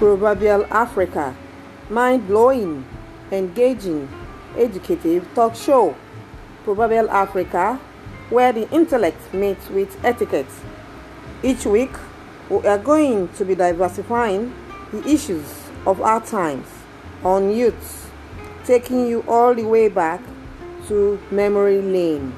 Proverbial Africa, mind blowing, engaging, educative talk show. Proverbial Africa, where the intellect meets with etiquette. Each week, we are going to be diversifying the issues of our times on youth, taking you all the way back to memory lane.